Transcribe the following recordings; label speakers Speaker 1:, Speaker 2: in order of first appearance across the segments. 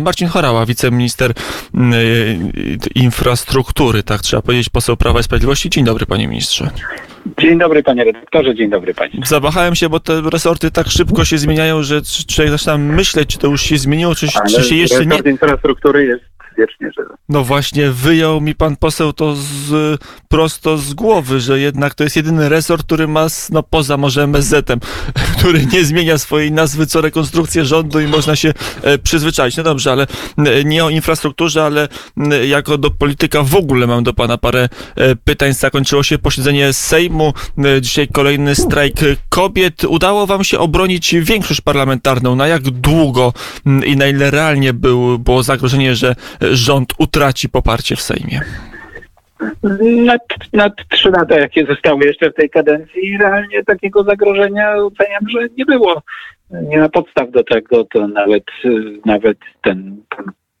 Speaker 1: Marcin Chorała, wiceminister mm, infrastruktury, tak trzeba powiedzieć, poseł Prawa i Sprawiedliwości. Dzień dobry, panie ministrze.
Speaker 2: Dzień dobry panie redaktorze, dzień dobry państwu.
Speaker 1: Zawahałem się, bo te resorty tak szybko się zmieniają, że człowiek zaczyna myśleć, czy to już się zmieniło, czy, czy się jeszcze nie...
Speaker 2: infrastruktury jest żywy.
Speaker 1: No właśnie, wyjął mi pan poseł to z, prosto z głowy, że jednak to jest jedyny resort, który ma, no poza może MSZ-em, który nie zmienia swojej nazwy co rekonstrukcję rządu i można się e, przyzwyczaić. No dobrze, ale e, nie o infrastrukturze, ale jako do polityka w ogóle mam do pana parę e, pytań. Zakończyło się posiedzenie Sejmu, dzisiaj kolejny strajk kobiet. Udało wam się obronić większość parlamentarną. Na jak długo i na ile realnie był, było zagrożenie, że rząd utraci poparcie w Sejmie?
Speaker 2: Nad, nad trzy lata, jakie zostały jeszcze w tej kadencji, realnie takiego zagrożenia oceniam, że nie było. Nie ma podstaw do tego, to nawet, nawet ten,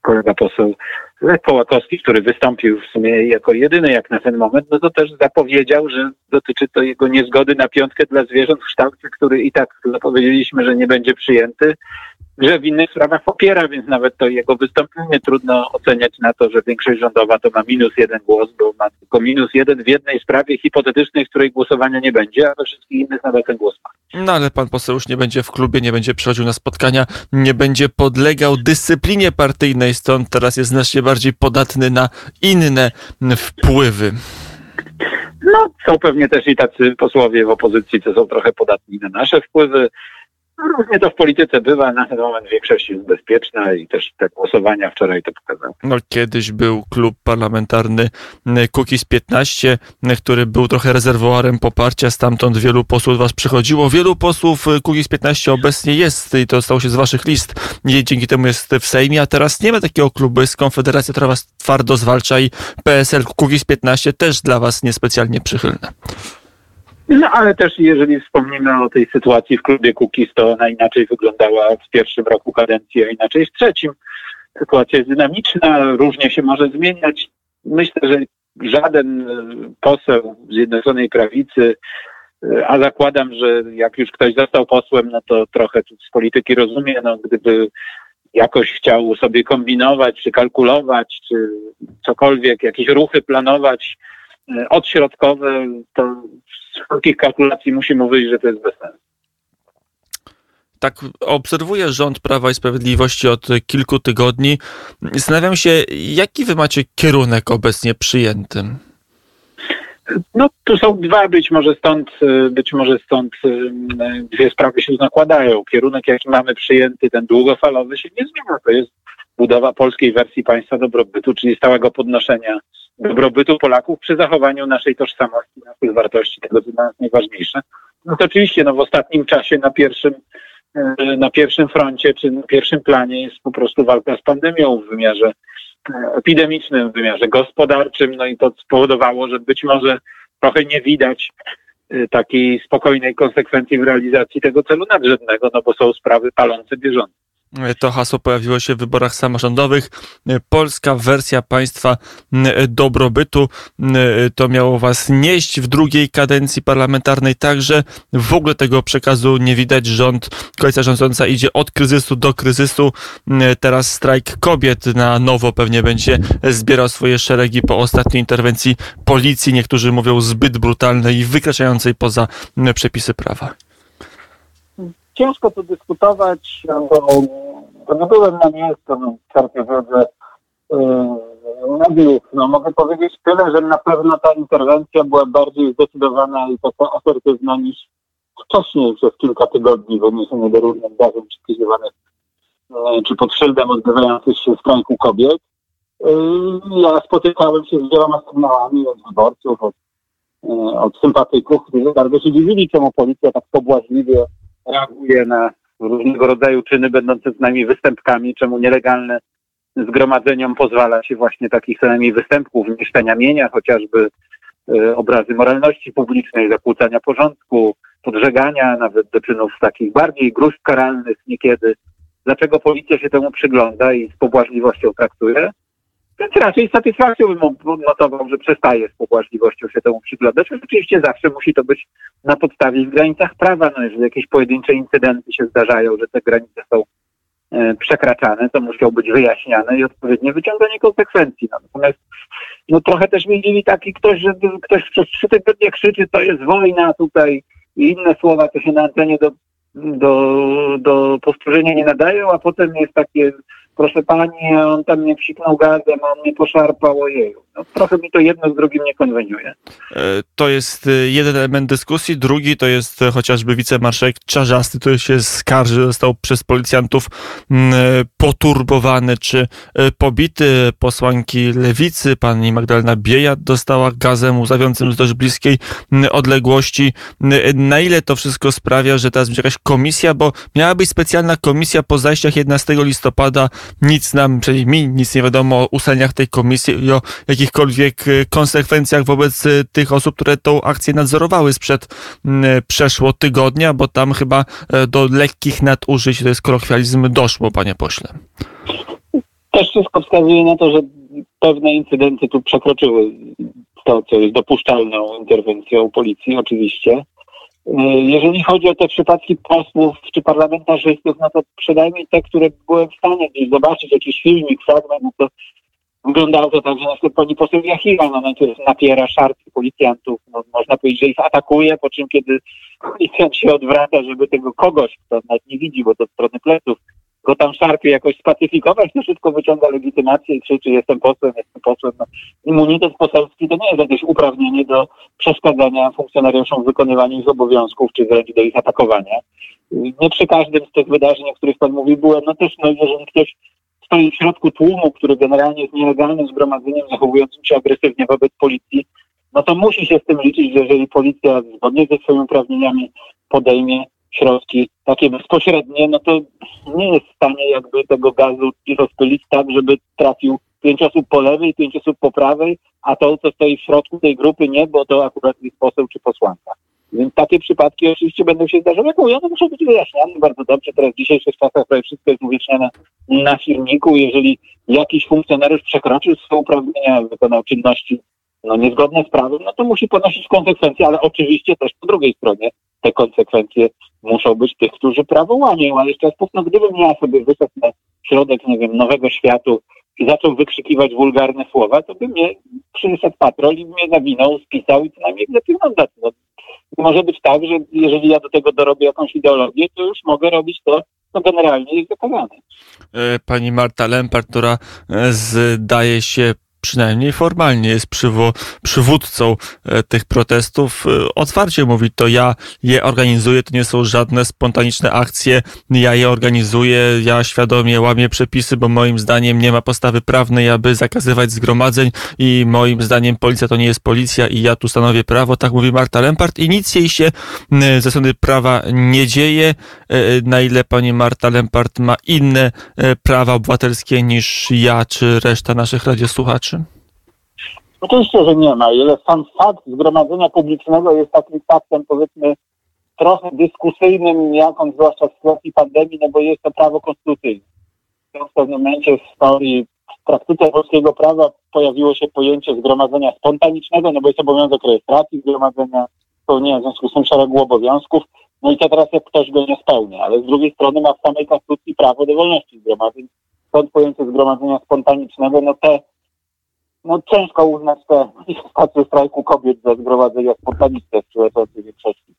Speaker 2: kolega poseł Lech Kołakowski, który wystąpił w sumie jako jedyny jak na ten moment, no to też zapowiedział, że dotyczy to jego niezgody na piątkę dla zwierząt w kształcie, który i tak zapowiedzieliśmy, że nie będzie przyjęty że w innych sprawach popiera, więc nawet to jego wystąpienie trudno oceniać na to, że większość rządowa to ma minus jeden głos, bo ma tylko minus jeden w jednej sprawie hipotetycznej, w której głosowania nie będzie, a we wszystkich innych nadal ten głos ma.
Speaker 1: No ale pan poseł już nie będzie w klubie, nie będzie przychodził na spotkania, nie będzie podlegał dyscyplinie partyjnej, stąd teraz jest znacznie bardziej podatny na inne wpływy.
Speaker 2: No, są pewnie też i tacy posłowie w opozycji, co są trochę podatni na nasze wpływy. No, różnie to w polityce bywa, na ten moment większość jest bezpieczna i też te głosowania wczoraj to pokazały.
Speaker 1: No kiedyś był klub parlamentarny Kukiz 15, który był trochę rezerwoarem poparcia, stamtąd wielu posłów was przychodziło. Wielu posłów Kukiz 15 obecnie jest i to stało się z waszych list. I dzięki temu jest w Sejmie, a teraz nie ma takiego klubu, jest Konfederacja, która was twardo zwalcza i PSL Kukiz 15 też dla was niespecjalnie przychylne.
Speaker 2: No ale też jeżeli wspomnimy o tej sytuacji w klubie Kukiz, to ona inaczej wyglądała w pierwszym roku kadencji, a inaczej w trzecim. Sytuacja jest dynamiczna, różnie się może zmieniać. Myślę, że żaden poseł Zjednoczonej Prawicy, a zakładam, że jak już ktoś został posłem, no to trochę z polityki rozumie, no gdyby jakoś chciał sobie kombinować, czy kalkulować, czy cokolwiek, jakieś ruchy planować, E, odśrodkowe, to z wszelkich kalkulacji musimy wyjść, że to jest bez sensu.
Speaker 1: Tak obserwuję rząd Prawa i Sprawiedliwości od kilku tygodni. Zastanawiam się, jaki wy macie kierunek obecnie przyjętym?
Speaker 2: No, tu są dwa, być może stąd, e, być może stąd e, dwie sprawy się nakładają. Kierunek, jaki mamy przyjęty, ten długofalowy się nie zmienia. To jest budowa polskiej wersji państwa dobrobytu, czyli stałego podnoszenia dobrobytu Polaków przy zachowaniu naszej tożsamości, naszych wartości, tego co dla nas najważniejsze. No to oczywiście no, w ostatnim czasie na pierwszym, e, na pierwszym froncie czy na pierwszym planie jest po prostu walka z pandemią w wymiarze e, epidemicznym, w wymiarze gospodarczym, no i to spowodowało, że być może trochę nie widać e, takiej spokojnej konsekwencji w realizacji tego celu nadrzędnego, no bo są sprawy palące bieżące.
Speaker 1: To hasło pojawiło się w wyborach samorządowych. Polska wersja państwa dobrobytu. To miało was nieść w drugiej kadencji parlamentarnej także. W ogóle tego przekazu nie widać. Rząd, koalicja rządząca idzie od kryzysu do kryzysu. Teraz strajk kobiet na nowo pewnie będzie zbierał swoje szeregi po ostatniej interwencji policji. Niektórzy mówią zbyt brutalnej i wykraczającej poza przepisy prawa
Speaker 2: ciężko tu dyskutować, bo nie byłem na miejscu, no, czerpię wiedzę mediów. No, mogę powiedzieć tyle, że na pewno ta interwencja była bardziej zdecydowana i taka asertywna niż wcześniej przez kilka tygodni w odniesieniu do różnych zdarzeń przekazywanych czy pod szyldem odbywających się strajku kobiet. Ja spotykałem się z wieloma sygnałami od wyborców, od, od sympatyków, którzy bardzo się dziwili, czemu policja tak pobłażliwie reaguje na różnego rodzaju czyny będące z nami występkami, czemu nielegalne zgromadzeniom pozwala się właśnie takich co najmniej występków, niszczenia mienia, chociażby y, obrazy moralności publicznej, zakłócania porządku, podżegania, nawet do czynów takich bardziej gruźb karalnych niekiedy. Dlaczego policja się temu przygląda i z pobłażliwością traktuje? Więc raczej satysfakcją bym notował, że przestaje z pobłażliwością się temu przyglądać. Oczywiście zawsze musi to być na podstawie w granicach prawa. No, jeżeli jakieś pojedyncze incydenty się zdarzają, że te granice są e, przekraczane, to musiał być wyjaśniane i odpowiednie wyciąganie konsekwencji. No, natomiast no, trochę też mi dziwi taki ktoś, że ktoś przez trzy tygodnie krzyczy, to jest wojna tutaj i inne słowa, to się na antenie do, do, do powtórzenia nie nadają, a potem jest takie proszę pani, on tam mnie psiknął gazem, on mnie poszarpał, ojeju. No, trochę mi to jedno z drugim nie konweniuje.
Speaker 1: E, to jest e, jeden element dyskusji. Drugi to jest e, chociażby wicemarszałek Czarzasty, który się skarży, został przez policjantów poturbowany czy pobity. Posłanki Lewicy, pani Magdalena Biejat dostała gazem łzawiącym z dość bliskiej odległości. Na ile to wszystko sprawia, że teraz będzie jakaś komisja, bo miała być specjalna komisja po zajściach 11 listopada. Nic nam, czyli mi nic nie wiadomo o ustaleniach tej komisji i o jakich jakichkolwiek y, konsekwencjach wobec y, tych osób, które tą akcję nadzorowały sprzed mm, przeszło tygodnia, bo tam chyba e, do lekkich nadużyć, to jest kolokwializm, doszło, panie pośle.
Speaker 2: Też wszystko wskazuje na to, że pewne incydenty tu przekroczyły to, co jest dopuszczalną interwencją policji, oczywiście. E, jeżeli chodzi o te przypadki posłów czy parlamentarzystów, no to przynajmniej te, które byłem w stanie gdzieś zobaczyć, jakiś filmik, fragment, no to Wyglądało to tak, że na pani poseł Jachira no, najpierw napiera szarpy policjantów, no, można powiedzieć, że ich atakuje, po czym kiedy policjant się odwraca, żeby tego kogoś, kto nawet nie widzi, bo to strony pleców, go tam szarpie jakoś spacyfikować, to szybko wyciąga legitymację i krzyczy jestem posłem, jestem posłem. No, immunitet poselski to nie jest jakieś uprawnienie do przeszkadzania funkcjonariuszom w wykonywaniu ich obowiązków, czy wręcz do ich atakowania. Nie przy każdym z tych wydarzeń, o których pan mówi, byłem, no też, no jeżeli ktoś stoi w środku tłumu, który generalnie jest nielegalnym zgromadzeniem zachowującym się agresywnie wobec policji, no to musi się z tym liczyć, że jeżeli policja zgodnie ze swoimi uprawnieniami podejmie środki takie bezpośrednie, no to nie jest w stanie jakby tego gazu rozpylić tak, żeby trafił pięć osób po lewej, pięć osób po prawej, a to, co stoi w środku tej grupy nie, bo to akurat jest poseł czy posłanka. Więc takie przypadki oczywiście będą się zdarzały. Mówię, one muszą być wyjaśniane bardzo dobrze. Teraz w dzisiejszych czasach prawie wszystko jest uwiecznione na filmiku. Jeżeli jakiś funkcjonariusz przekroczył swoje uprawnienia, wykonał czynności no, niezgodne z prawem, no to musi ponosić konsekwencje, ale oczywiście też po drugiej stronie te konsekwencje muszą być tych, którzy prawo łamią. Ale jeszcze raz no, gdybym ja sobie wyszedł na środek, nie wiem, nowego światu i zaczął wykrzykiwać wulgarne słowa, to by mnie przyszedł patrol i mnie zawinął, spisał i co najmniej egzekwował mandat. No, może być tak, że jeżeli ja do tego dorobię jakąś ideologię, to już mogę robić to, co generalnie jest zakazane.
Speaker 1: E, pani Marta Lempart, która e, zdaje się przynajmniej formalnie jest przywo, przywódcą e, tych protestów, e, otwarcie mówi, to ja je organizuję, to nie są żadne spontaniczne akcje, ja je organizuję, ja świadomie łamię przepisy, bo moim zdaniem nie ma postawy prawnej, aby zakazywać zgromadzeń i moim zdaniem policja to nie jest policja i ja tu stanowię prawo, tak mówi Marta Lempart. I nic jej się ze strony prawa nie dzieje, e, na ile pani Marta Lempart ma inne prawa obywatelskie niż ja czy reszta naszych radiosłuchaczy.
Speaker 2: Oczywiście, że nie ma. Ile sam fakt zgromadzenia publicznego jest takim faktem, powiedzmy, trochę dyskusyjnym, jaką zwłaszcza w sytuacji pandemii, no bo jest to prawo konstytucyjne. W pewnym momencie w historii, w praktyce polskiego prawa pojawiło się pojęcie zgromadzenia spontanicznego, no bo jest obowiązek rejestracji zgromadzenia, spełnienia w związku z tym szeregu obowiązków. No i to teraz jak ktoś go nie spełnia, ale z drugiej strony ma w samej konstytucji prawo do wolności zgromadzeń. Stąd pojęcie zgromadzenia spontanicznego, no te no ciężko uznać te manifestacje strajku kobiet za zgromadzenia spontaniczne w przyłeczącej większości.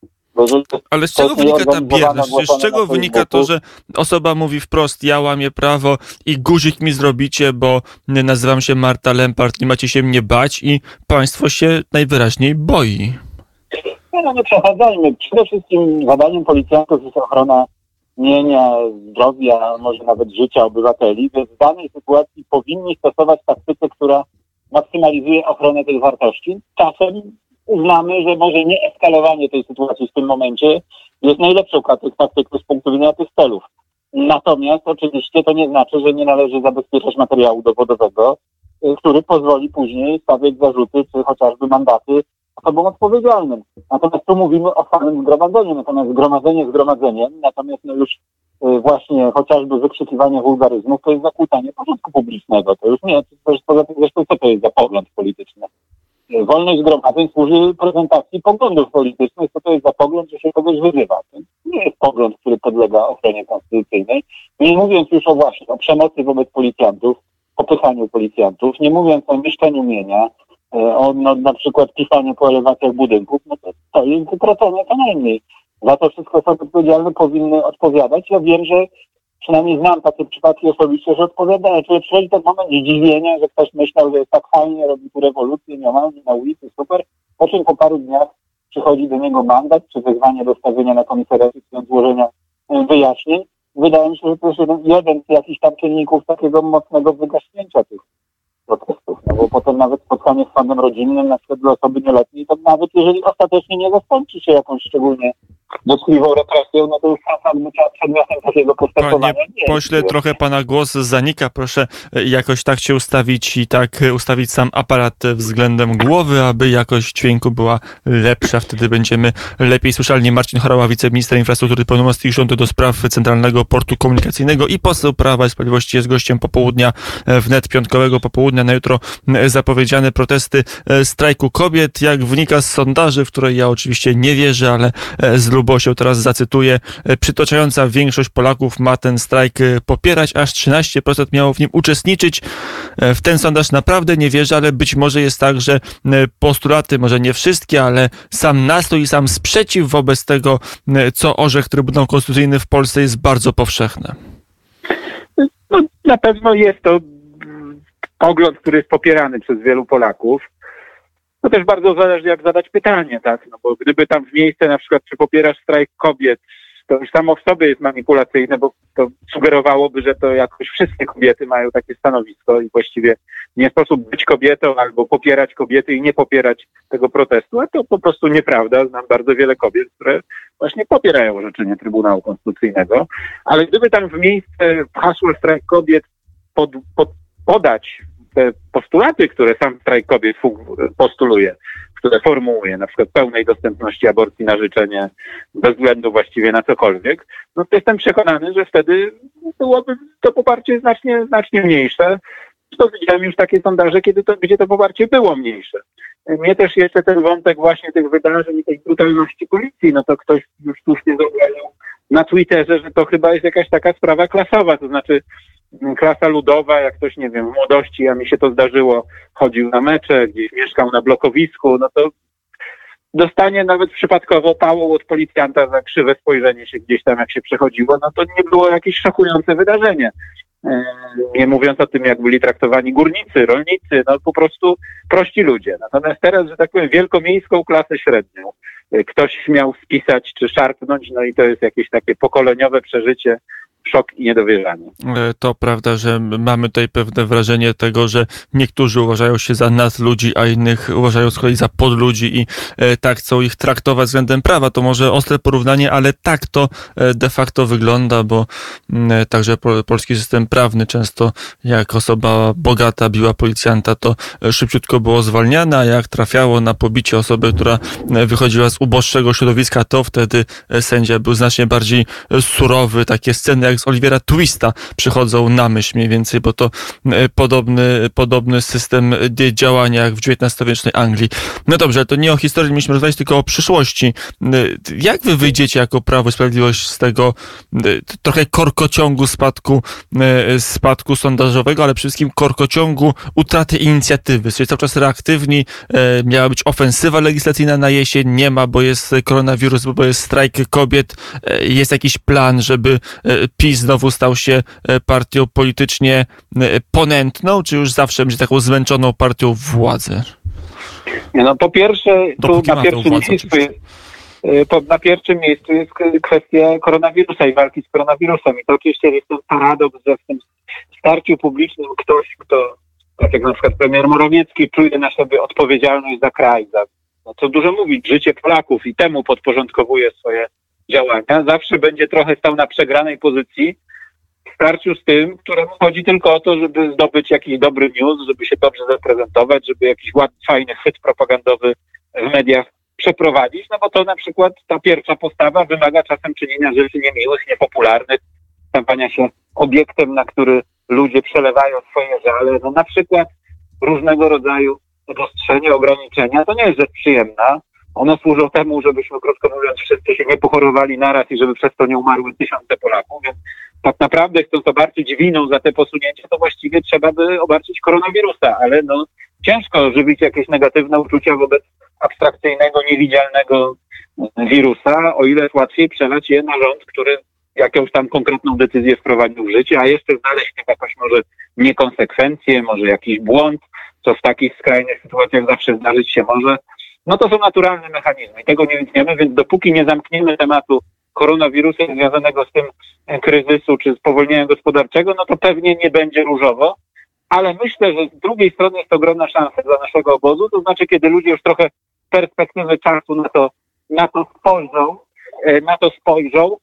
Speaker 1: Ale z czego wynika ta bierność? Z czego wynika to, że osoba mówi wprost, ja łamię prawo i guzik mi zrobicie, bo nazywam się Marta Lempart, nie macie się mnie bać i państwo się najwyraźniej boi?
Speaker 2: Nie, no nie przechadzajmy. Przede wszystkim zadaniem policjantów jest ochrona mienia, zdrowia, może nawet życia obywateli, więc w danej sytuacji powinni stosować taktykę, która maksymalizuje ochronę tych wartości. Czasem uznamy, że może nie eskalowanie tej sytuacji w tym momencie jest najlepszą taktyką z punktu widzenia tych celów. Natomiast oczywiście to nie znaczy, że nie należy zabezpieczać materiału dowodowego, y, który pozwoli później stawiać zarzuty czy chociażby mandaty osobom odpowiedzialnym. Natomiast tu mówimy o samym zgromadzeniu, natomiast zgromadzenie zgromadzeniem, natomiast no już właśnie chociażby wykrzykiwanie wulgaryzmów, to jest zakłócanie porządku publicznego. To już nie, poza tym zresztą co to jest za pogląd polityczny. Y, wolność zgromadzeń służy prezentacji poglądów politycznych, co to jest za pogląd, że się kogoś wyzywa. To nie
Speaker 3: jest pogląd, który podlega ochronie konstytucyjnej. Nie mówiąc już o właśnie o przemocy wobec policjantów, popychaniu policjantów, nie mówiąc o niszczeniu mienia, e, o no, na przykład pisaniu po elewacjach budynków, no to, to jest wykroczenie co najmniej. Za to wszystko osoby odpowiedzialne powinny odpowiadać. Ja wiem, że przynajmniej znam takie przypadki osobiście, że odpowiadają. Czyli przychodzi ten moment zdziwienia, że ktoś myślał, że jest tak fajnie, robi tu rewolucję, normalnie na ulicy, super. Po czym po paru dniach przychodzi do niego mandat, czy wezwanie do stawienia na komisariacie, czy złożenia e, wyjaśnień. Wydaje mi się, że to jest jeden, jeden z jakichś tam czynników takiego mocnego wygaśnięcia tych protestów. No bo potem nawet spotkanie z sądem rodzinnym, na przykład dla osoby nieletniej, to nawet jeżeli ostatecznie nie zastąpi się jakąś szczególnie dotkliwą represją, no to już sam fakt bycia przedmiotem takiego postępowania
Speaker 1: Panie
Speaker 3: nie
Speaker 1: pośle,
Speaker 3: jest.
Speaker 1: trochę pana głos zanika. Proszę e, jakoś tak się ustawić i tak e, ustawić sam aparat e, względem głowy, aby jakość dźwięku była lepsza. Wtedy będziemy lepiej słyszalni. Marcin Chorała, wiceminister infrastruktury pełnomocnik rządu do spraw Centralnego Portu Komunikacyjnego i poseł Prawa i Sprawiedliwości jest gościem popołudnia wnet piątkowego popołudnia. Na jutro zapowiedziane protesty strajku kobiet. Jak wynika z sondaży, w które ja oczywiście nie wierzę, ale e, z lubością teraz zacytuję. E, Przytoczająca większość Polaków ma ten strajk e, popierać, aż 13% miało w nim uczestniczyć. E, W ten sondaż naprawdę nie wierzę, ale być może jest tak, że postulaty, może nie wszystkie, ale sam nastrój i sam sprzeciw wobec tego, co orzekł Trybunał Konstytucyjny w Polsce jest bardzo powszechne.
Speaker 2: No, na pewno jest to mm, pogląd, który jest popierany przez wielu Polaków. To też bardzo zależy, jak zadać pytanie, tak? No bo gdyby tam w miejsce na przykład, czy popierasz strajk kobiet, to już samo w sobie jest manipulacyjne, bo to sugerowałoby, że to jakoś wszystkie kobiety mają takie stanowisko i właściwie nie sposób być kobietą albo popierać kobiety i nie popierać tego protestu, a to po prostu nieprawda. Znam bardzo wiele kobiet, które właśnie popierają orzeczenie Trybunału Konstytucyjnego, ale gdyby tam w miejsce hasło strajk kobiet pod, pod, podać te postulaty, które sam strajk kobiet postuluje, które formułuje, na przykład pełnej dostępności aborcji na życzenie, bez względu właściwie na cokolwiek, no to jestem przekonany, że wtedy byłoby to poparcie znacznie, znacznie mniejsze. To widziałem już takie sondaże, kiedy to, gdzie to poparcie było mniejsze. Mnie też jeszcze ten wątek właśnie tych wydarzeń i tej brutalności policji, no to ktoś już słusznie zauważył na Twitterze, że to chyba jest jakaś taka sprawa klasowa, to znaczy mm, klasa ludowa, jak ktoś, nie wiem, w młodości, a mi się to zdarzyło, chodził na mecze, gdzieś mieszkał na blokowisku, no to dostanie nawet przypadkowo pałą od policjanta za krzywe spojrzenie się gdzieś tam, jak się przechodziło, no to nie było jakieś szokujące wydarzenie. E, Nie mówiąc o tym, jak byli traktowani górnicy, rolnicy, no po prostu prości ludzie. Natomiast teraz, że tak powiem, wielkomiejską klasę średnią ktoś śmiał spisać czy szarpnąć, no i to jest jakieś takie pokoleniowe przeżycie, szok i niedowierzanie.
Speaker 1: E, To prawda, że mamy tutaj pewne wrażenie tego, że niektórzy uważają się za nas ludzi, a innych uważają z kolei za podludzi i e, tak chcą ich traktować względem prawa. To może ostre porównanie, ale tak to e, de facto wygląda, bo także po- polski system prawny często jak osoba bogata biła policjanta, to szybciutko było zwalniane, a jak trafiało na pobicie osoby, która wychodziła z uboższego środowiska, to wtedy sędzia był znacznie bardziej surowy. Takie sceny jak z Olivera Twista przychodzą na myśl mniej więcej, bo to e, podobny, podobny system e, działania jak w XIX-wiecznej Anglii. No dobrze, to nie o historii mieliśmy rozmawiać, tylko o przyszłości. E, Jak wy wyjdziecie jako Prawo i Sprawiedliwość z tego trochę korkociągu spadku, spadku sondażowego, ale przede wszystkim korkociągu utraty inicjatywy. Jesteście cały czas reaktywni, miała być ofensywa legislacyjna na jesień, nie ma, bo jest koronawirus, bo jest strajk kobiet, jest jakiś plan, żeby e, PiS znowu stał się e, partią politycznie e, ponętną, czy już zawsze będzie taką zmęczoną partią władzy?
Speaker 2: Nie, No po pierwsze, tu na pierwszym
Speaker 1: władzę
Speaker 2: miejscu jest, po, na pierwszym miejscu jest kwestia koronawirusa i walki z koronawirusem. I to oczywiście jest ten paradoks, że w tym starciu publicznym ktoś, kto, tak jak na przykład premier Morawiecki, czuje na sobie odpowiedzialność za kraj, za, no co dużo mówić, życie Polaków i temu podporządkowuje swoje działania, zawsze będzie trochę stał na przegranej pozycji. W starciu z tym, któremu chodzi tylko o to, żeby zdobyć jakiś dobry news, żeby się dobrze zaprezentować, żeby jakiś ładny, fajny chwyt propagandowy w mediach przeprowadzić, no bo to na przykład ta pierwsza postawa wymaga czasem czynienia rzeczy niemiłych, niepopularnych, stawania się obiektem, na który ludzie przelewają swoje żale, no na przykład różnego rodzaju obostrzenia, ograniczenia, to nie jest rzecz przyjemna. One służą temu, żebyśmy, krótko mówiąc, wszyscy się nie pochorowali naraz i żeby przez to nie umarły tysiące Polaków, więc tak naprawdę chcąc obarczyć winą za te posunięcia, to właściwie trzeba by obarczyć koronawirusa, ale no ciężko żywić jakieś negatywne uczucia wobec abstrakcyjnego, niewidzialnego wirusa, o ile łatwiej przelać je na rząd, który jakąś tam konkretną decyzję wprowadził w życie, a jeszcze znaleźć jakąś może niekonsekwencję, może jakiś błąd, co w takich skrajnych sytuacjach zawsze zdarzyć się może. No to są naturalne mechanizmy. Tego nie widzimy, więc dopóki nie zamkniemy tematu koronawirusa związanego z tym kryzysu czy spowolnienia gospodarczego, no to pewnie nie będzie różowo. Ale myślę, że z drugiej strony jest ogromna szansa dla naszego obozu, to znaczy kiedy ludzie już trochę perspektywy czasu na to, na to spojrzą, e, na to spojrzą,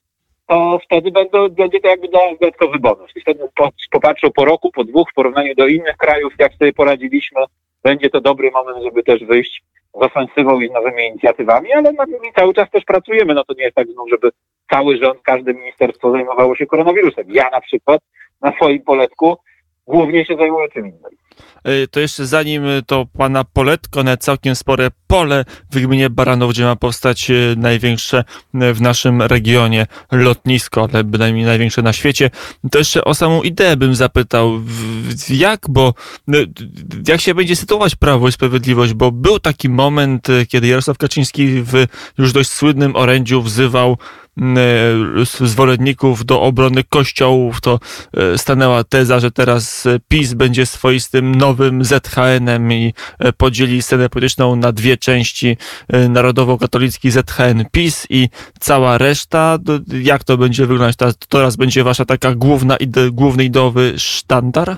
Speaker 2: to wtedy będą, będzie to jakby dla nas dodatkowy bonus. I wtedy popatrzą po roku, po dwóch w porównaniu do innych krajów, jak sobie poradziliśmy, będzie to dobry moment, żeby też wyjść z ofensywą i nowymi inicjatywami, ale nad nimi cały czas też pracujemy. No to nie jest tak znów, żeby cały rząd, każde ministerstwo zajmowało się koronawirusem. Ja na przykład na swoim poletku głównie się zajmuję czym innym.
Speaker 1: E, to jeszcze zanim to pana poletko na całkiem spore pole w gminie Baranów, gdzie ma powstać e, największe w naszym regionie lotnisko, ale bynajmniej największe na świecie, to jeszcze o samą ideę bym zapytał, jak, bo jak się będzie sytuować Prawo i Sprawiedliwość, bo był taki moment, kiedy Jarosław Kaczyński w już dość słynnym orędziu wzywał zwolenników do obrony kościołów, to stanęła teza, że teraz PiS będzie swoistym nowym ZHN-em i e, podzieli scenę polityczną na dwie części, e, narodowo-katolicki ZHN PiS i cała reszta. Jak to będzie wyglądać teraz? Teraz będzie wasza taka główna, ide, główny ideowy sztandar?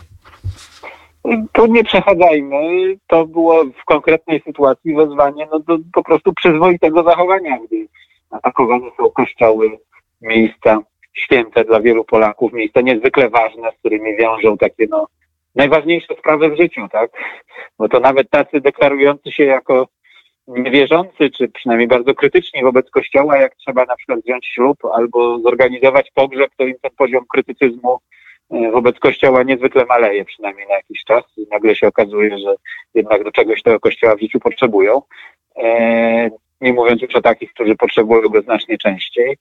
Speaker 2: Tu nie przechadzajmy. To było w konkretnej sytuacji wezwanie no, do po prostu przyzwoitego zachowania, gdy atakowane są kościoły, miejsca święte dla wielu Polaków, miejsca niezwykle ważne, z którymi wiążą takie no, najważniejsze sprawy w życiu, tak? Bo to nawet tacy deklarujący się jako niewierzący, czy przynajmniej bardzo krytyczni wobec Kościoła, jak trzeba na przykład wziąć ślub albo zorganizować pogrzeb, to im ten poziom krytycyzmu e, wobec Kościoła niezwykle maleje, przynajmniej na jakiś czas. I nagle się okazuje, że jednak do czegoś tego Kościoła w życiu potrzebują. E, nie mówiąc już o takich, którzy potrzebują go znacznie częściej.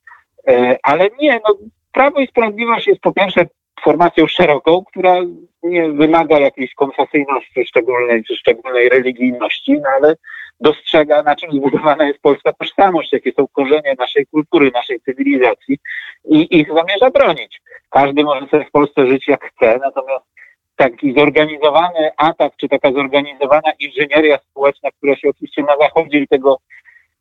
Speaker 2: E, ale nie, no Prawo i Sprawiedliwość jest po pierwsze formacją szeroką, która nie wymaga jakiejś konfesyjności szczególnej czy szczególnej religijności, no ale dostrzega, na czym zbudowana jest polska tożsamość, jakie są korzenie naszej kultury, naszej cywilizacji i ich zamierza bronić. Każdy może sobie w Polsce żyć jak chce, natomiast taki zorganizowany atak, czy taka zorganizowana inżynieria społeczna, która się oczywiście na zachodzie i tego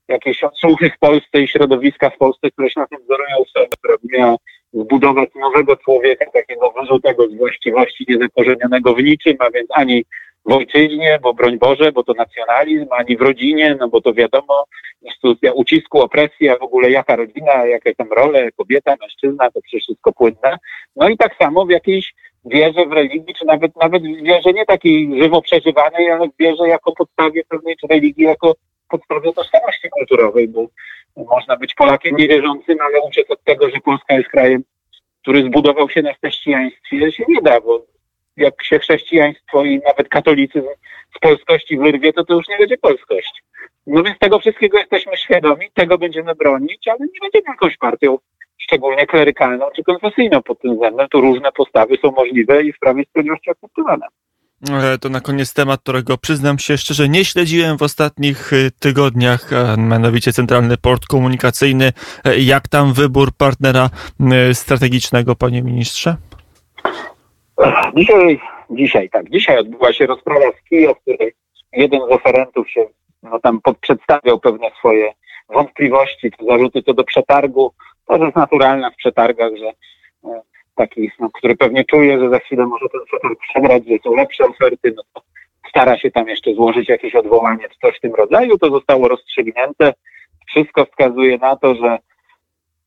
Speaker 2: jakieś odsłuchy w Polsce i środowiska w Polsce, które się na tym wzorują, która miała zbudować nowego człowieka, takiego wyrzutego z właściwości niezakorzenionego w niczym, a więc ani w ojczyźnie, bo broń Boże, bo to nacjonalizm, ani w rodzinie, no bo to wiadomo, instytucja ucisku, opresja, w ogóle jaka rodzina, jakie tam role, kobieta, mężczyzna, to przecież wszystko płynne. No i tak samo w jakiejś wierze w religii, czy nawet, nawet w wierze nie takiej żywo przeżywanej, ale w wierze jako podstawie pewnej, czy religii jako podstawie tożsamości kulturowej, bo można być Polakiem niewierzącym, ale uciec od tego, że Polska jest krajem, który zbudował się na chrześcijaństwie, się nie da, bo jak się chrześcijaństwo i nawet katolicyzm z polskości wyrwie, to to już nie będzie polskość. No więc tego wszystkiego jesteśmy świadomi, tego będziemy bronić, ale nie będziemy jakąś partią szczególnie klerykalną czy konfesyjną pod tym względem. Tu różne postawy są możliwe i w Prawie Sprawiedliwości akceptowane.
Speaker 1: E, to na koniec temat, którego przyznam się szczerze nie śledziłem w ostatnich e, tygodniach, mianowicie Centralny Port Komunikacyjny. E, jak tam wybór partnera strategicznego, panie ministrze?
Speaker 2: Dzisiaj, dzisiaj tak, dzisiaj odbyła się rozprawa z Kijo, w której jeden z oferentów się no, tam przedstawiał pewne swoje wątpliwości, zarzuty co do przetargu. To jest naturalne w przetargach, że taki, no, który pewnie czuje, że za chwilę może ten przetarg przegrać, że są lepsze oferty, no to stara się tam jeszcze złożyć jakieś odwołanie czy coś w tym rodzaju. To zostało rozstrzygnięte. Wszystko wskazuje na to, że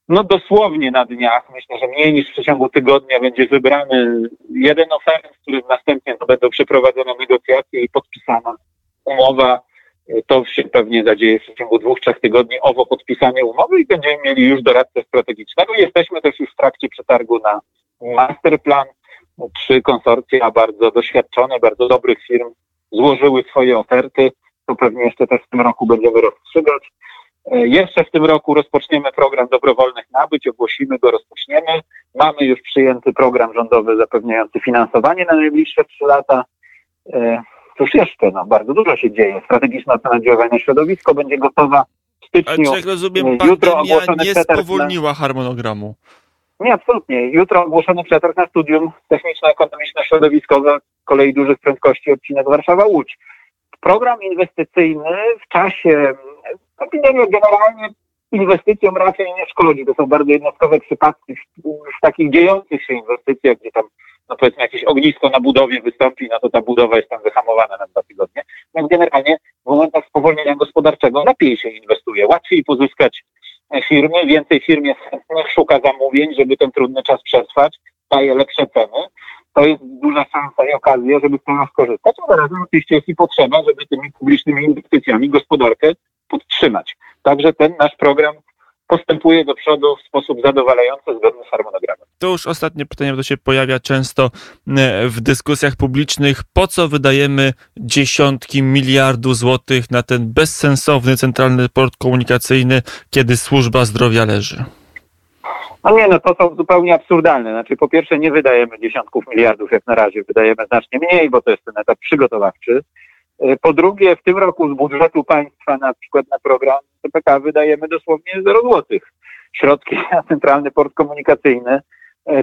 Speaker 2: no dosłownie na dniach, myślę, że mniej niż w przeciągu tygodnia będzie wybrany jeden ofert, w którym następnie będą przeprowadzone negocjacje i podpisana umowa. To się pewnie zadzieje w przeciągu dwóch, trzech tygodni owo podpisanie umowy i będziemy mieli już doradcę strategicznego. Jesteśmy też już w trakcie przetargu na masterplan. Trzy konsorcja bardzo doświadczone, bardzo dobrych firm złożyły swoje oferty. to pewnie jeszcze też w tym roku będziemy rozstrzygać. E, Jeszcze w tym roku rozpoczniemy program dobrowolnych nabyć, ogłosimy go, rozpoczniemy. Mamy już przyjęty program rządowy zapewniający finansowanie na najbliższe trzy lata. Cóż jeszcze? No, bardzo dużo się dzieje. Strategiczna ocena oddziaływania środowisko będzie gotowa w
Speaker 1: Ale
Speaker 2: styczniu.
Speaker 1: jak rozumiem,
Speaker 2: Jutro
Speaker 1: pandemia
Speaker 2: ogłoszony
Speaker 1: nie
Speaker 2: przetarg na-
Speaker 1: spowolniła harmonogramu.
Speaker 2: Nie, absolutnie. Jutro ogłoszony przetarg na studium techniczno-ekonomiczno-środowiskowe kolei dużych prędkości odcinek Warszawa-Łódź. Program inwestycyjny w czasie epidemii generalnie inwestycjom raczej nie szkodzi. To są bardzo jednostkowe przypadki w, w takich dziejących się inwestycjach, gdzie tam no powiedzmy jakieś ognisko na budowie wystąpi, no to ta budowa jest tam wyhamowana na dwa tygodnie. Więc generalnie w momentach spowolnienia gospodarczego lepiej się inwestuje, łatwiej pozyskać firmy, więcej firm jest chętnych, szuka zamówień, żeby ten trudny czas przetrwać, daje lepsze ceny. To jest duża szansa i okazja, żeby z tego skorzystać. A zarazem oczywiście jest i potrzeba, żeby tymi publicznymi inwestycjami gospodarkę podtrzymać. Także ten nasz program postępuje do przodu w sposób zadowalający, zgodny z harmonogramem.
Speaker 1: To już ostatnie pytanie, to się pojawia często e, w dyskusjach publicznych. Po co wydajemy dziesiątki miliardów złotych na ten bezsensowny centralny port komunikacyjny, kiedy służba zdrowia leży?
Speaker 2: No nie, no to są zupełnie absurdalne. Znaczy, po pierwsze, nie wydajemy dziesiątków miliardów jak na razie, wydajemy znacznie mniej, bo to jest ten etap przygotowawczy. E, Po drugie, w tym roku z budżetu państwa na przykład na program CPK wydajemy dosłownie 0 złotych. Środki na centralny port komunikacyjny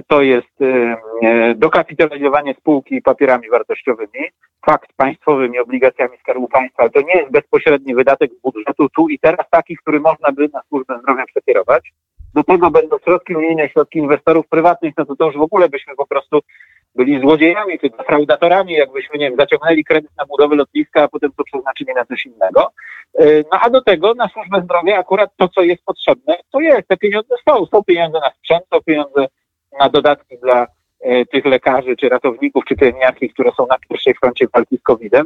Speaker 2: to jest e, e, dokapitalizowanie spółki papierami wartościowymi, fakt państwowymi obligacjami Skarbu Państwa, to nie jest bezpośredni wydatek budżetu tu i teraz taki, który można by na służbę zdrowia przekierować. Do tego będą środki unijne, środki inwestorów prywatnych, no to to już w ogóle byśmy po prostu byli złodziejami czy defraudatorami, jakbyśmy, nie wiem, zaciągnęli kredyt na budowę lotniska, a potem to przeznaczyli na coś innego. No a do tego na służbę zdrowia akurat to, co jest potrzebne, to jest. Te pieniądze są. Są pieniądze na sprzęt, są pieniądze na dodatki dla e, tych lekarzy, czy ratowników, czy pielęgniarki, które są na pierwszej froncie walki z COVID-em.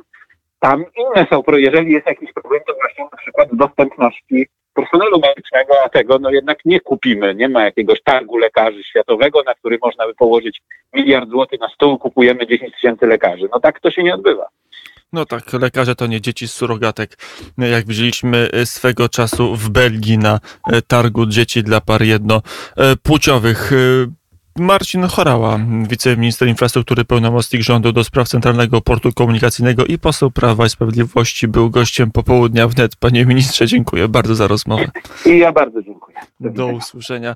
Speaker 2: Tam inne są, jeżeli jest jakiś problem, to właśnie na przykład dostępności personelu medycznego, a tego no jednak nie kupimy. Nie ma jakiegoś targu lekarzy światowego, na który można by położyć miliard złotych na stół, kupujemy 10 tysięcy lekarzy. No tak to się nie odbywa.
Speaker 1: No tak, lekarze to nie dzieci z surogatek, jak widzieliśmy e, swego czasu w Belgii na e, targu dzieci dla par jednopłciowych. Marcin Chorała, wiceminister infrastruktury, pełnomocnik rządu do spraw Centralnego Portu Komunikacyjnego i poseł Prawa i Sprawiedliwości był gościem popołudnia wnet. Panie ministrze, dziękuję bardzo za rozmowę.
Speaker 2: I ja bardzo dziękuję. Do
Speaker 1: Do usłyszenia.